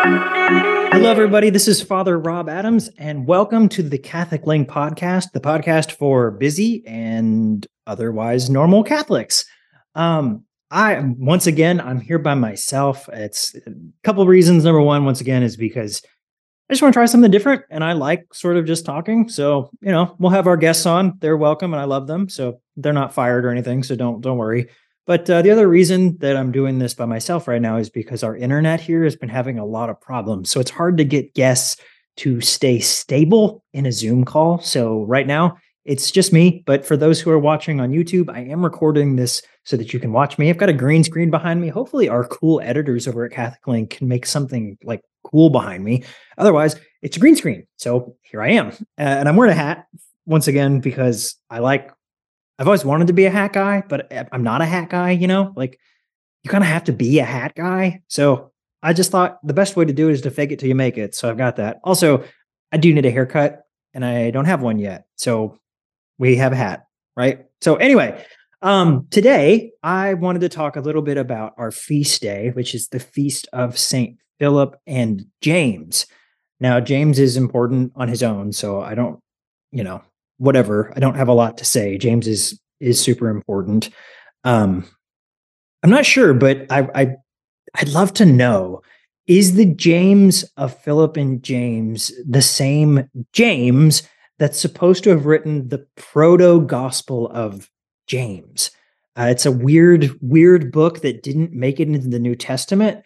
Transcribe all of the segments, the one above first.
Hello, everybody. This is Father Rob Adams, and welcome to the Catholic Link podcast, the podcast for busy and otherwise normal Catholics. Um, I once again, I'm here by myself. It's a couple reasons. Number one, once again, is because I just want to try something different, and I like sort of just talking. So you know, we'll have our guests on. They're welcome, and I love them. So they're not fired or anything. So don't don't worry. But uh, the other reason that I'm doing this by myself right now is because our internet here has been having a lot of problems. So it's hard to get guests to stay stable in a Zoom call. So right now it's just me. But for those who are watching on YouTube, I am recording this so that you can watch me. I've got a green screen behind me. Hopefully, our cool editors over at Catholic Link can make something like cool behind me. Otherwise, it's a green screen. So here I am. Uh, and I'm wearing a hat once again because I like I've always wanted to be a hat guy, but I'm not a hat guy, you know? Like you kind of have to be a hat guy. So I just thought the best way to do it is to fake it till you make it. So I've got that. Also, I do need a haircut and I don't have one yet. So we have a hat, right? So anyway, um today I wanted to talk a little bit about our feast day, which is the feast of Saint Philip and James. Now, James is important on his own, so I don't, you know, whatever. I don't have a lot to say. James is is super important. Um, I'm not sure, but I, I I'd love to know is the James of Philip and James the same James that's supposed to have written the proto gospel of James? Uh, it's a weird, weird book that didn't make it into the New Testament,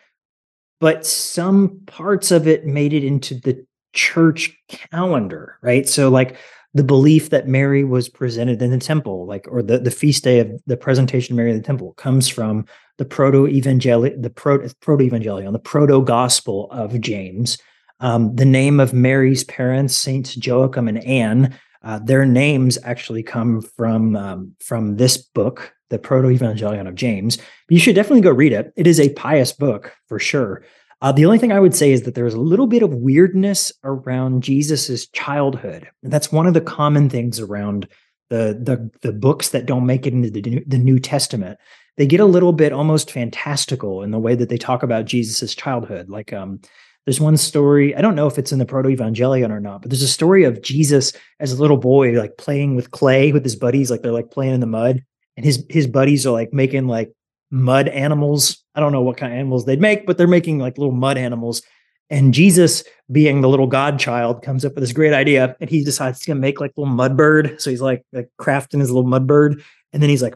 but some parts of it made it into the church calendar, right? So, like, the belief that Mary was presented in the temple, like or the, the feast day of the presentation of Mary in the temple, comes from the proto evangelion, the proto evangelion, the proto gospel of James. Um, the name of Mary's parents, Saints Joachim and Anne, uh, their names actually come from um, from this book, the proto evangelion of James. you should definitely go read it. It is a pious book for sure. Uh, the only thing I would say is that there's a little bit of weirdness around Jesus's childhood. And that's one of the common things around the the the books that don't make it into the, the New Testament. They get a little bit almost fantastical in the way that they talk about Jesus's childhood. Like um, there's one story, I don't know if it's in the Proto Evangelion or not, but there's a story of Jesus as a little boy, like playing with clay with his buddies, like they're like playing in the mud. And his his buddies are like making like mud animals. I don't know what kind of animals they'd make, but they're making like little mud animals. And Jesus, being the little God child, comes up with this great idea, and he decides he's gonna make like a little mud bird. So he's like, like crafting his little mud bird, and then he's like,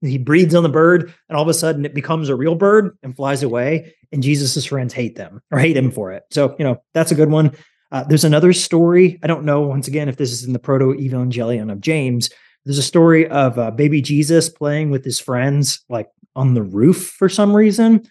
he breathes on the bird, and all of a sudden it becomes a real bird and flies away. And Jesus's friends hate them or hate him for it. So you know that's a good one. Uh, there's another story. I don't know once again if this is in the Proto Evangelion of James. There's a story of uh, baby Jesus playing with his friends, like on the roof for some reason.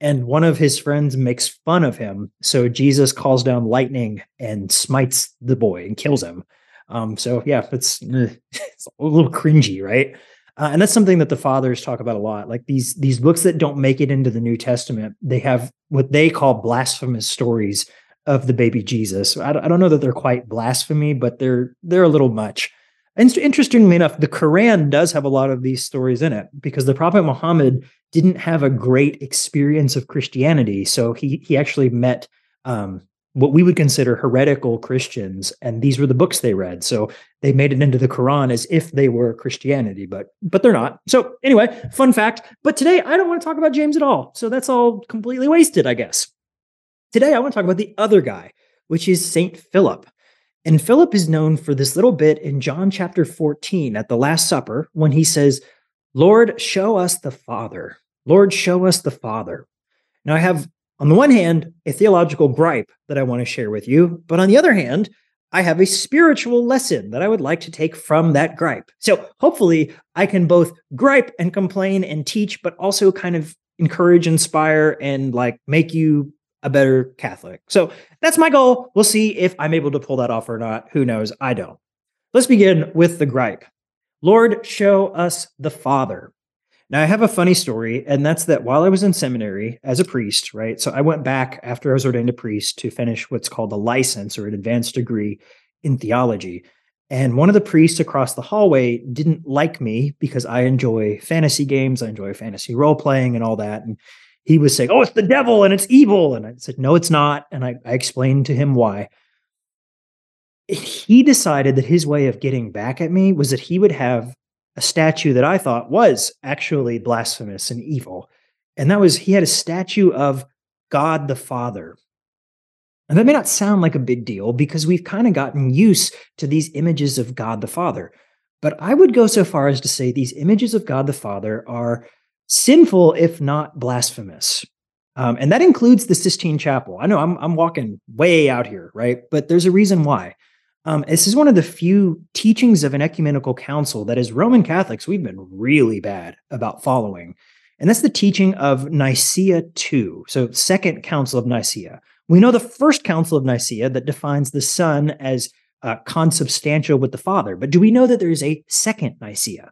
And one of his friends makes fun of him. So Jesus calls down lightning and smites the boy and kills him. Um, so yeah, it's, it's a little cringy, right? Uh, and that's something that the fathers talk about a lot. Like these these books that don't make it into the New Testament, they have what they call blasphemous stories of the baby Jesus. I don't, I don't know that they're quite blasphemy, but they're they're a little much. And interestingly enough, the Quran does have a lot of these stories in it because the Prophet Muhammad didn't have a great experience of Christianity. So he he actually met um, what we would consider heretical Christians, and these were the books they read. So they made it into the Quran as if they were Christianity, but but they're not. So anyway, fun fact. But today I don't want to talk about James at all. So that's all completely wasted, I guess. Today I want to talk about the other guy, which is Saint Philip. And Philip is known for this little bit in John chapter 14 at the Last Supper when he says, Lord, show us the Father. Lord, show us the Father. Now, I have, on the one hand, a theological gripe that I want to share with you. But on the other hand, I have a spiritual lesson that I would like to take from that gripe. So hopefully, I can both gripe and complain and teach, but also kind of encourage, inspire, and like make you a better Catholic. So that's my goal. We'll see if I'm able to pull that off or not. Who knows? I don't. Let's begin with the gripe. Lord, show us the Father. Now, I have a funny story, and that's that while I was in seminary as a priest, right? So I went back after I was ordained a priest to finish what's called a license or an advanced degree in theology. And one of the priests across the hallway didn't like me because I enjoy fantasy games, I enjoy fantasy role playing and all that. And he was saying, Oh, it's the devil and it's evil. And I said, No, it's not. And I, I explained to him why. He decided that his way of getting back at me was that he would have a statue that I thought was actually blasphemous and evil. And that was, he had a statue of God the Father. And that may not sound like a big deal because we've kind of gotten used to these images of God the Father. But I would go so far as to say these images of God the Father are sinful, if not blasphemous. Um, and that includes the Sistine Chapel. I know I'm, I'm walking way out here, right? But there's a reason why. Um, this is one of the few teachings of an ecumenical council that, as Roman Catholics, we've been really bad about following. And that's the teaching of Nicaea II. So, Second Council of Nicaea. We know the First Council of Nicaea that defines the Son as uh, consubstantial with the Father. But do we know that there is a Second Nicaea?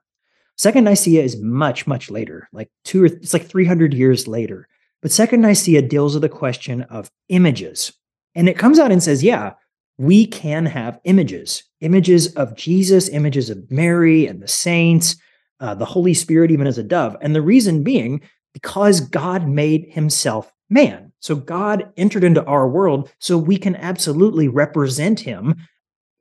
Second Nicaea is much, much later, like two or it's like 300 years later. But Second Nicaea deals with the question of images. And it comes out and says, yeah, we can have images, images of Jesus, images of Mary and the saints, uh, the Holy Spirit, even as a dove. And the reason being, because God made himself man. So God entered into our world so we can absolutely represent him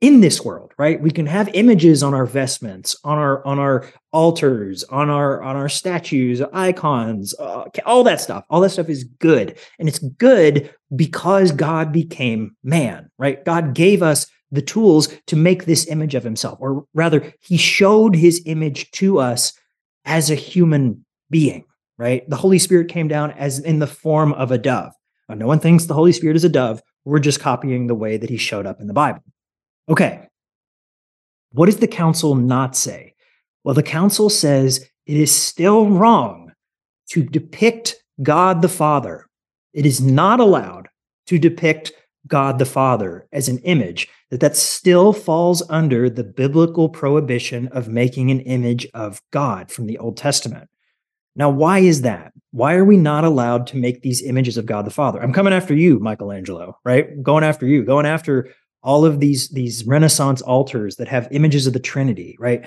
in this world right? We can have images on our vestments on our on our altars on our on our statues icons uh, all that stuff. All that stuff is good. And it's good because god became man right? God gave us the tools to make this image of himself or rather he showed his image to us as a human being right? The holy spirit came down as in the form of a dove. Now, no one thinks the holy spirit is a dove. We're just copying the way that he showed up in the bible Okay. What does the council not say? Well, the council says it is still wrong to depict God the Father. It is not allowed to depict God the Father as an image, that that still falls under the biblical prohibition of making an image of God from the Old Testament. Now, why is that? Why are we not allowed to make these images of God the Father? I'm coming after you, Michelangelo, right? Going after you, going after all of these these renaissance altars that have images of the trinity right?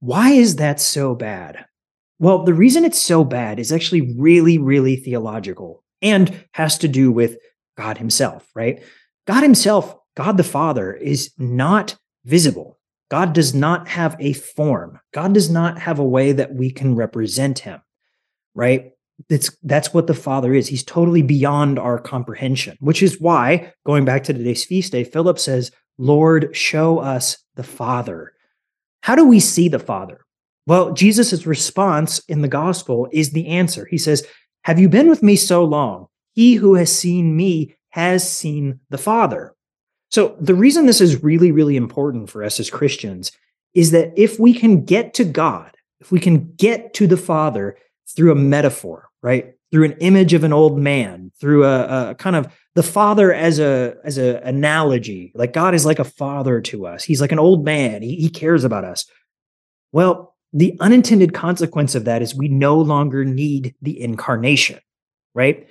Why is that so bad? Well the reason it's so bad is actually really really theological and has to do with god himself right? God himself god the father is not visible. God does not have a form. God does not have a way that we can represent him right it's that's what the father is. He's totally beyond our comprehension which is why going back to today's feast day philip says lord show us the father. How do we see the father? Well jesus' response in the gospel is the answer. He says have you been with me so long? He who has seen me has seen the father. So the reason this is really really important for us as christians is that if we can get to god if we can get to the father through a metaphor, right? Through an image of an old man, through a, a kind of the father as a as an analogy. Like God is like a father to us. He's like an old man. He, he cares about us. Well, the unintended consequence of that is we no longer need the incarnation, right?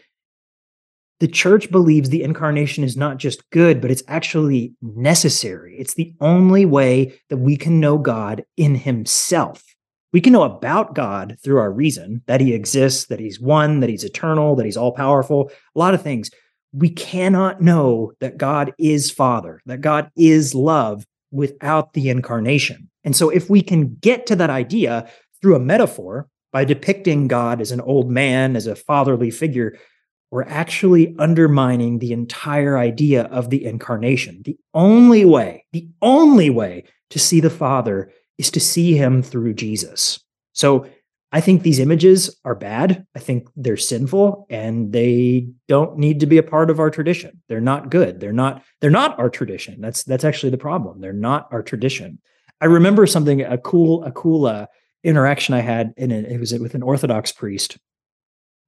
The church believes the incarnation is not just good, but it's actually necessary. It's the only way that we can know God in Himself. We can know about God through our reason that he exists, that he's one, that he's eternal, that he's all powerful, a lot of things. We cannot know that God is Father, that God is love without the incarnation. And so, if we can get to that idea through a metaphor by depicting God as an old man, as a fatherly figure, we're actually undermining the entire idea of the incarnation. The only way, the only way to see the Father is to see him through Jesus. So I think these images are bad. I think they're sinful and they don't need to be a part of our tradition. They're not good. They're not they're not our tradition. That's that's actually the problem. They're not our tradition. I remember something a cool a cool uh, interaction I had in it. It was with an Orthodox priest.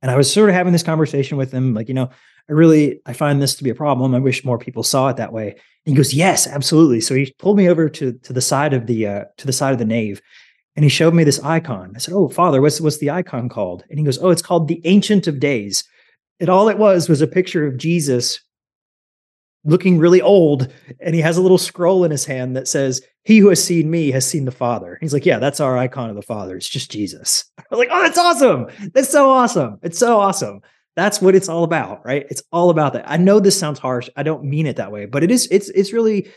And I was sort of having this conversation with him like, you know, I really I find this to be a problem. I wish more people saw it that way. And he goes, "Yes, absolutely." So he pulled me over to to the side of the uh, to the side of the nave, and he showed me this icon. I said, "Oh, Father, what's what's the icon called?" And he goes, "Oh, it's called the Ancient of Days." And all it was was a picture of Jesus looking really old, and he has a little scroll in his hand that says, "He who has seen me has seen the Father." He's like, "Yeah, that's our icon of the Father. It's just Jesus." I was like, "Oh, that's awesome! That's so awesome! It's so awesome." That's what it's all about, right? It's all about that. I know this sounds harsh. I don't mean it that way, but it is it's it's really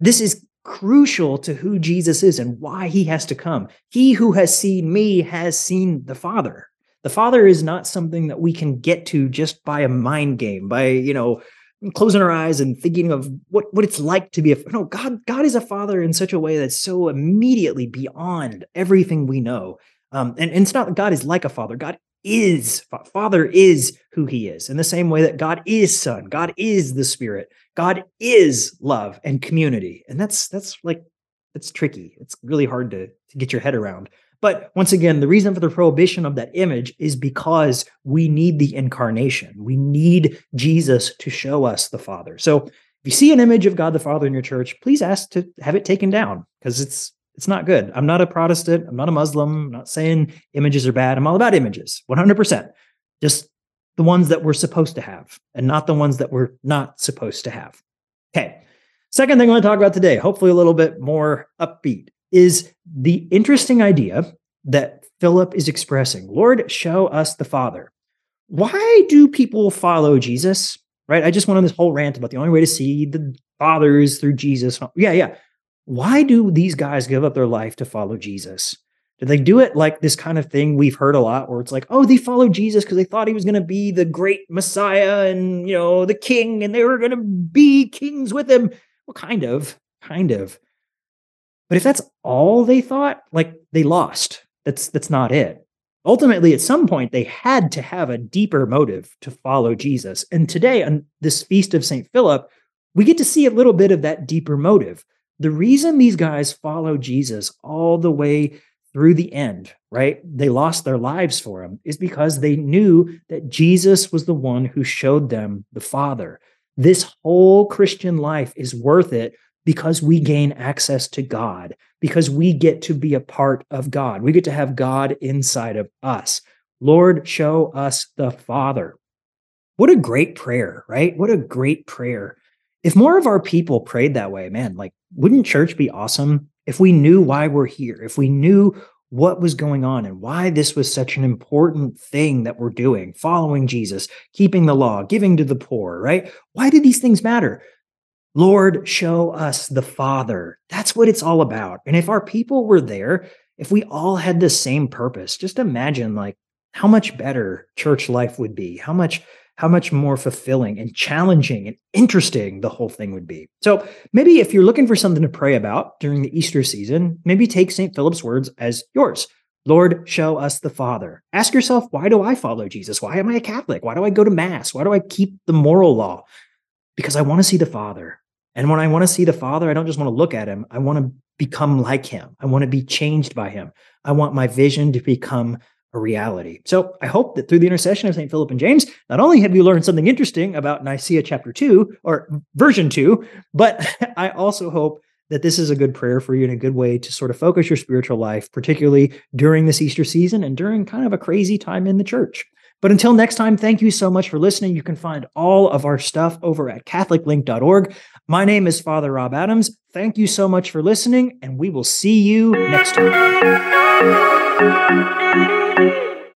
this is crucial to who Jesus is and why he has to come. He who has seen me has seen the Father. The Father is not something that we can get to just by a mind game, by, you know, closing our eyes and thinking of what what it's like to be a no god god is a father in such a way that's so immediately beyond everything we know. Um and, and it's not god is like a father. God is father is who he is in the same way that god is son. God is the spirit. God is love and community. And that's that's like that's tricky. It's really hard to, to get your head around but once again, the reason for the prohibition of that image is because we need the incarnation. We need Jesus to show us the Father. So if you see an image of God the Father in your church, please ask to have it taken down because it's it's not good. I'm not a Protestant. I'm not a Muslim. I'm not saying images are bad. I'm all about images, 100%. Just the ones that we're supposed to have and not the ones that we're not supposed to have. Okay. Second thing I want to talk about today, hopefully a little bit more upbeat, is the interesting idea that Philip is expressing Lord, show us the Father. Why do people follow Jesus? Right? I just went on this whole rant about the only way to see the Father is through Jesus. Yeah, yeah. Why do these guys give up their life to follow Jesus? Do they do it like this kind of thing we've heard a lot where it's like, oh, they followed Jesus because they thought he was going to be the great Messiah and, you know, the king and they were going to be kings with him? Well, kind of, kind of. But if that's all they thought, like they lost. That's that's not it. Ultimately, at some point, they had to have a deeper motive to follow Jesus. And today, on this feast of St. Philip, we get to see a little bit of that deeper motive. The reason these guys follow Jesus all the way through the end, right? They lost their lives for him, is because they knew that Jesus was the one who showed them the Father. This whole Christian life is worth it because we gain access to God, because we get to be a part of God. We get to have God inside of us. Lord, show us the Father. What a great prayer, right? What a great prayer. If more of our people prayed that way, man, like, wouldn't church be awesome? If we knew why we're here, if we knew what was going on and why this was such an important thing that we're doing, following Jesus, keeping the law, giving to the poor, right? Why did these things matter? Lord, show us the Father. That's what it's all about. And if our people were there, if we all had the same purpose, just imagine like how much better church life would be, how much how much more fulfilling and challenging and interesting the whole thing would be. So maybe if you're looking for something to pray about during the Easter season, maybe take St. Philip's words as yours. Lord, show us the Father. Ask yourself, why do I follow Jesus? Why am I a Catholic? Why do I go to Mass? Why do I keep the moral law? Because I want to see the Father. And when I want to see the Father, I don't just want to look at him. I want to become like him. I want to be changed by him. I want my vision to become a reality. So I hope that through the intercession of St. Philip and James, not only have you learned something interesting about Nicaea chapter 2 or version 2, but I also hope that this is a good prayer for you and a good way to sort of focus your spiritual life, particularly during this Easter season and during kind of a crazy time in the church. But until next time, thank you so much for listening. You can find all of our stuff over at CatholicLink.org. My name is Father Rob Adams. Thank you so much for listening, and we will see you next time.